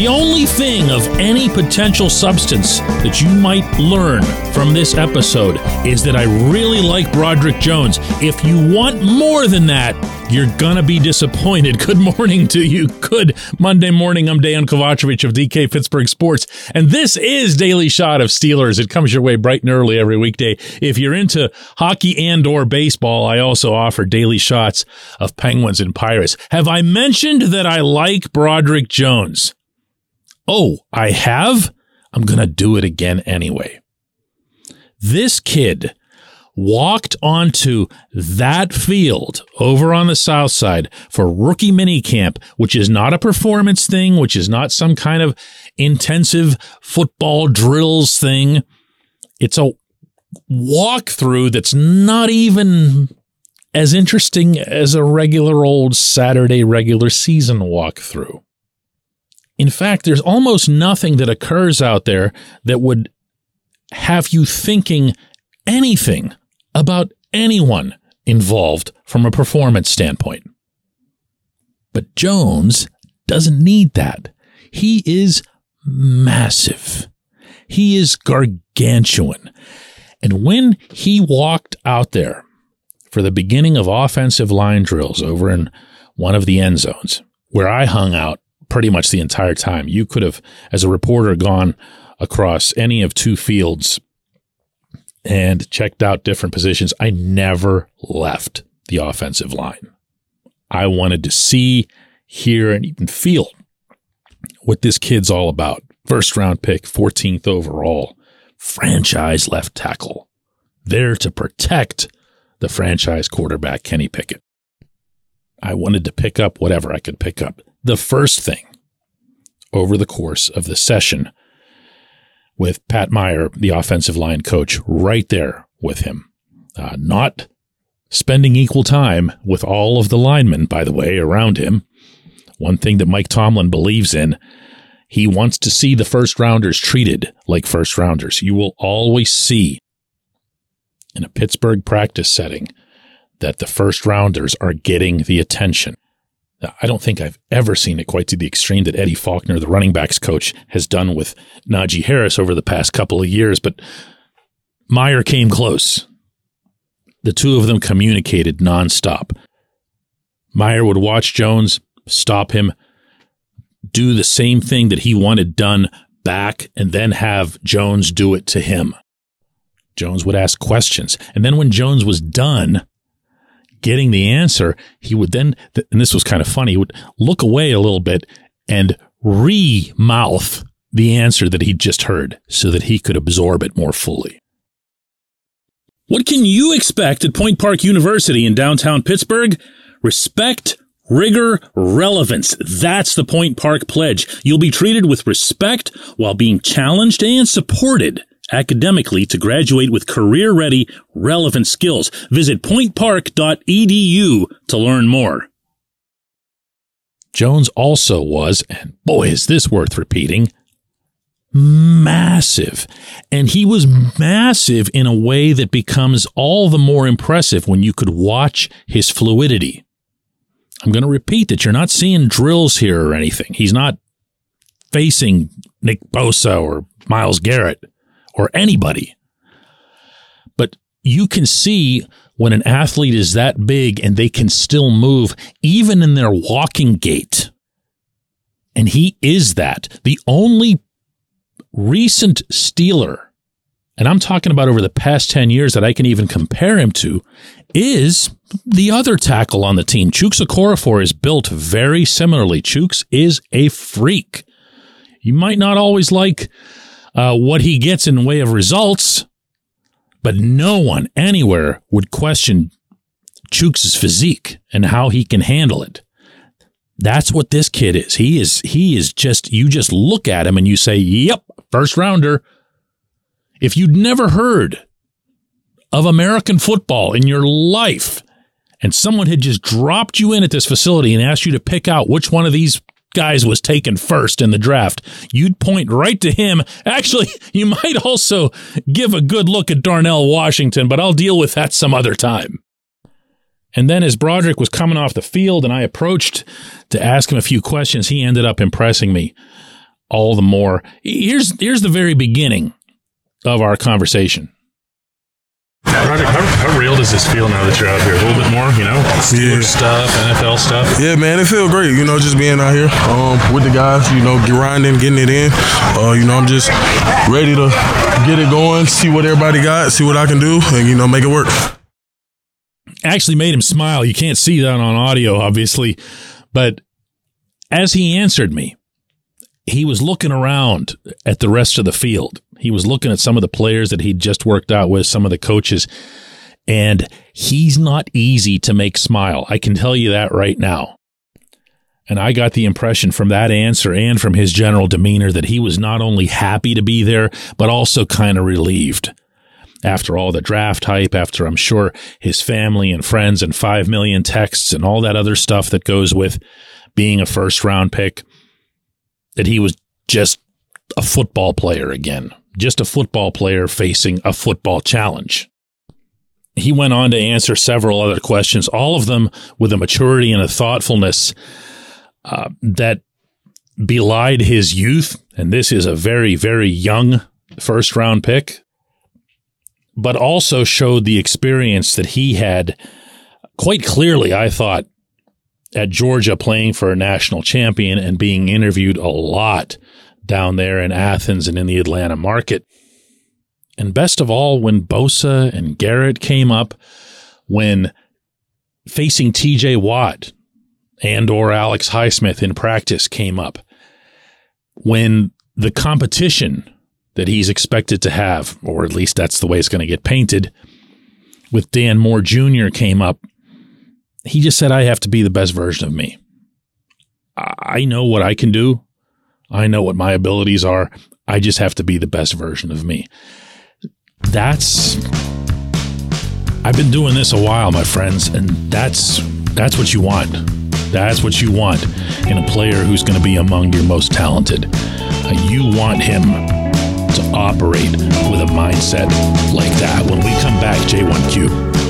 The only thing of any potential substance that you might learn from this episode is that I really like Broderick Jones. If you want more than that, you're gonna be disappointed. Good morning to you. Good Monday morning. I'm Dejan Kovacevic of DK Pittsburgh Sports, and this is Daily Shot of Steelers. It comes your way bright and early every weekday. If you're into hockey and/or baseball, I also offer daily shots of Penguins and Pirates. Have I mentioned that I like Broderick Jones? Oh, I have? I'm going to do it again anyway. This kid walked onto that field over on the south side for rookie minicamp, which is not a performance thing, which is not some kind of intensive football drills thing. It's a walkthrough that's not even as interesting as a regular old Saturday regular season walkthrough. In fact, there's almost nothing that occurs out there that would have you thinking anything about anyone involved from a performance standpoint. But Jones doesn't need that. He is massive. He is gargantuan. And when he walked out there for the beginning of offensive line drills over in one of the end zones, where I hung out pretty much the entire time. You could have, as a reporter, gone across any of two fields and checked out different positions. I never left the offensive line. I wanted to see, hear, and even feel what this kid's all about. First round pick, 14th overall, franchise left tackle, there to protect the franchise quarterback, Kenny Pickett. I wanted to pick up whatever I could pick up the first thing over the course of the session with Pat Meyer, the offensive line coach, right there with him. Uh, not spending equal time with all of the linemen, by the way, around him. One thing that Mike Tomlin believes in, he wants to see the first rounders treated like first rounders. You will always see in a Pittsburgh practice setting that the first rounders are getting the attention. I don't think I've ever seen it quite to the extreme that Eddie Faulkner, the running backs coach, has done with Najee Harris over the past couple of years, but Meyer came close. The two of them communicated nonstop. Meyer would watch Jones, stop him, do the same thing that he wanted done back, and then have Jones do it to him. Jones would ask questions. And then when Jones was done, getting the answer, he would then, and this was kind of funny, he would look away a little bit and re mouth the answer that he'd just heard so that he could absorb it more fully. What can you expect at Point Park University in downtown Pittsburgh? Respect, rigor, relevance. That's the Point Park pledge. You'll be treated with respect while being challenged and supported academically to graduate with career ready, relevant skills. Visit pointpark.edu to learn more. Jones also was, and boy, is this worth repeating, massive. And he was massive in a way that becomes all the more impressive when you could watch his fluidity. I'm going to repeat that you're not seeing drills here or anything. He's not facing Nick Bosa or Myles Garrett or anybody. But you can see when an athlete is that big and they can still move, even in their walking gait. And he is that. The only recent Steeler, and I'm talking about over the past 10 years that I can even compare him to, is the other tackle on the team. Chuks Okorafor is built very similarly. Chuks is a freak. You might not always like uh, what he gets in the way of results, but no one anywhere would question Chuks' physique and how he can handle it. That's what this kid is. He is he is just you just look at him and you say, "Yep, first rounder." If you'd never heard of American football in your life and someone had just dropped you in at this facility and asked you to pick out which one of these guys was taken first in the draft, you'd point right to him. Actually, you might also give a good look at Darnell Washington, but I'll deal with that some other time. And then as Broderick was coming off the field and I approached to ask him a few questions, he ended up impressing me all the more. Here's here's the very beginning of our conversation. Broderick, how, how, real does this feel now that you're out here? A little bit more, you know, yeah. stuff, NFL stuff. Yeah, man, it feels great. You know, just being out here um, with the guys. You know, grinding, getting it in. Uh, you know, I'm just ready to get it going, see what everybody got, see what I can do, and you know, make it work. Actually, made him smile. You can't see that on audio, obviously, but as he answered me, he was looking around at the rest of the field. He was looking at some of the players that he'd just worked out with, some of the coaches, and he's not easy to make smile. I can tell you that right now. And I got the impression from that answer and from his general demeanor that he was not only happy to be there, but also kind of relieved. After all the draft hype, after I'm sure his family and friends and 5 million texts and all that other stuff that goes with being a first round pick, that he was just a football player again, just a football player facing a football challenge. He went on to answer several other questions, all of them with a maturity and a thoughtfulness uh, that belied his youth. And this is a very, very young first round pick, but also showed the experience that he had quite clearly, I thought, at Georgia playing for a national champion and being interviewed a lot down there in Athens and in the Atlanta market. And best of all, when Bosa and Garrett came up, when facing TJ Watt and or Alex Highsmith in practice came up, when the competition that he's expected to have, or at least that's the way it's going to get painted, with Dan Moore Jr. came up he just said, I have to be the best version of me. I know what I can do. I know what my abilities are. I just have to be the best version of me. That's I've been doing this a while, my friends, and that's that's what you want. That's what you want in a player who's going to be among your most talented. Uh, you want him to operate with a mindset like that. When we come back, J1Q.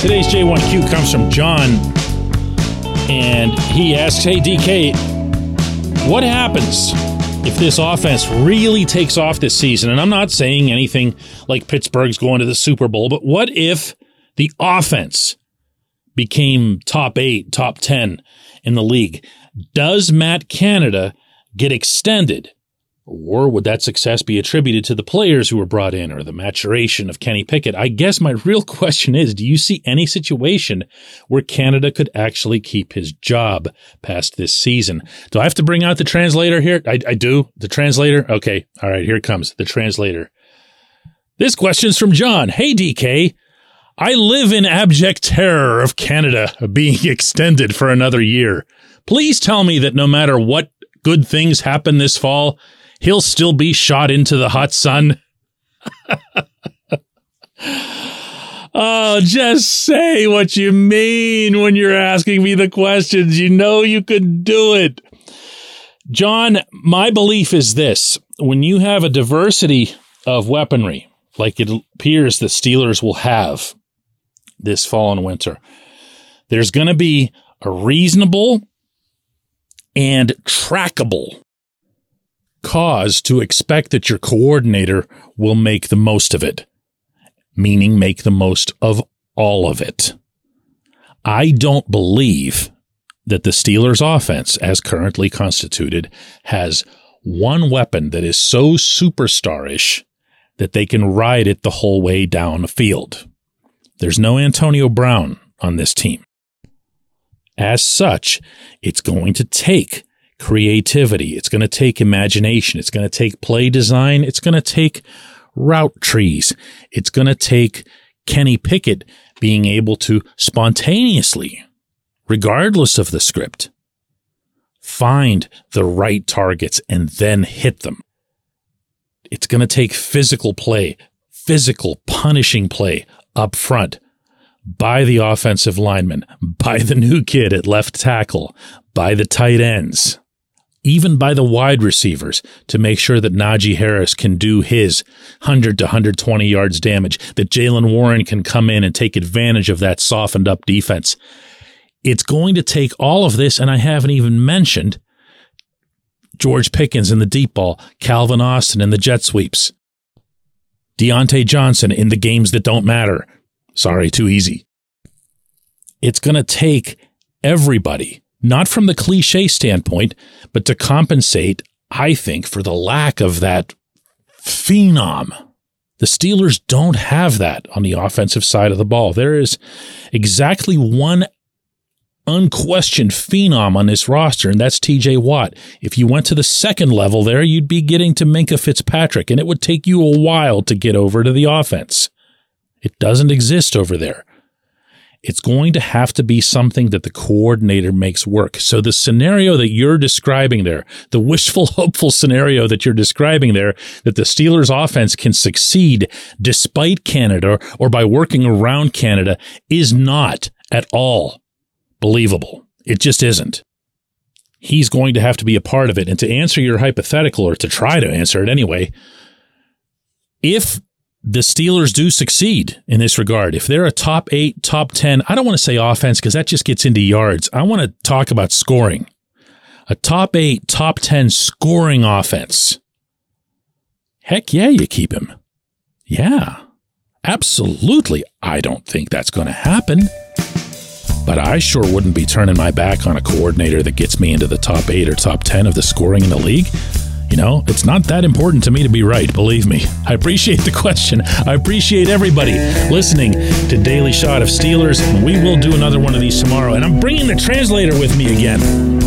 Today's J1Q comes from John, and he asks, Hey, DK, what happens if this offense really takes off this season? And I'm not saying anything like Pittsburgh's going to the Super Bowl, but what if the offense became top eight, top 10 in the league? Does Matt Canada get extended? Or would that success be attributed to the players who were brought in or the maturation of Kenny Pickett? I guess my real question is do you see any situation where Canada could actually keep his job past this season? Do I have to bring out the translator here? I, I do. The translator? Okay. All right. Here comes. The translator. This question's from John. Hey, DK. I live in abject terror of Canada being extended for another year. Please tell me that no matter what good things happen this fall, he'll still be shot into the hot sun. oh, just say what you mean when you're asking me the questions. You know you could do it. John, my belief is this when you have a diversity of weaponry, like it appears the Steelers will have this fall and winter, there's going to be a reasonable and trackable cause to expect that your coordinator will make the most of it, meaning make the most of all of it. I don't believe that the Steelers' offense, as currently constituted, has one weapon that is so superstarish that they can ride it the whole way down the field. There's no Antonio Brown on this team. As such, it's going to take creativity. It's going to take imagination. It's going to take play design. It's going to take route trees. It's going to take Kenny Pickett being able to spontaneously, regardless of the script, find the right targets and then hit them. It's going to take physical play, physical punishing play up front by the offensive lineman, by the new kid at left tackle, by the tight ends, even by the wide receivers to make sure that Najee Harris can do his 100 to 120 yards damage, that Jaylen Warren can come in and take advantage of that softened up defense. It's going to take all of this, and I haven't even mentioned George Pickens in the deep ball, Calvin Austin in the jet sweeps, Diontae Johnson in the games that don't matter, Sorry, too easy. It's going to take everybody, not from the cliche standpoint, but to compensate, I think, for the lack of that phenom. The Steelers don't have that on the offensive side of the ball. There is exactly one unquestioned phenom on this roster, and that's TJ Watt. If you went to the second level there, you'd be getting to Minkah Fitzpatrick, and it would take you a while to get over to the offense. It doesn't exist over there. It's going to have to be something that the coordinator makes work. So the scenario that you're describing there, the wishful, hopeful scenario that you're describing there, that the Steelers offense can succeed despite Canada or by working around Canada is not at all believable. It just isn't. He's going to have to be a part of it. And to answer your hypothetical or to try to answer it anyway, if the Steelers do succeed in this regard. If they're a top eight, top 10, I don't want to say offense because that just gets into yards. I want to talk about scoring. A top eight, top 10 scoring offense. Heck yeah, you keep him. Yeah, absolutely. I don't think that's going to happen. But I sure wouldn't be turning my back on a coordinator that gets me into the top eight or top 10 of the scoring in the league. You know, it's not that important to me to be right, believe me. I appreciate the question. I appreciate everybody listening to Daily Shot of Steelers. We will do another one of these tomorrow, and I'm bringing the translator with me again.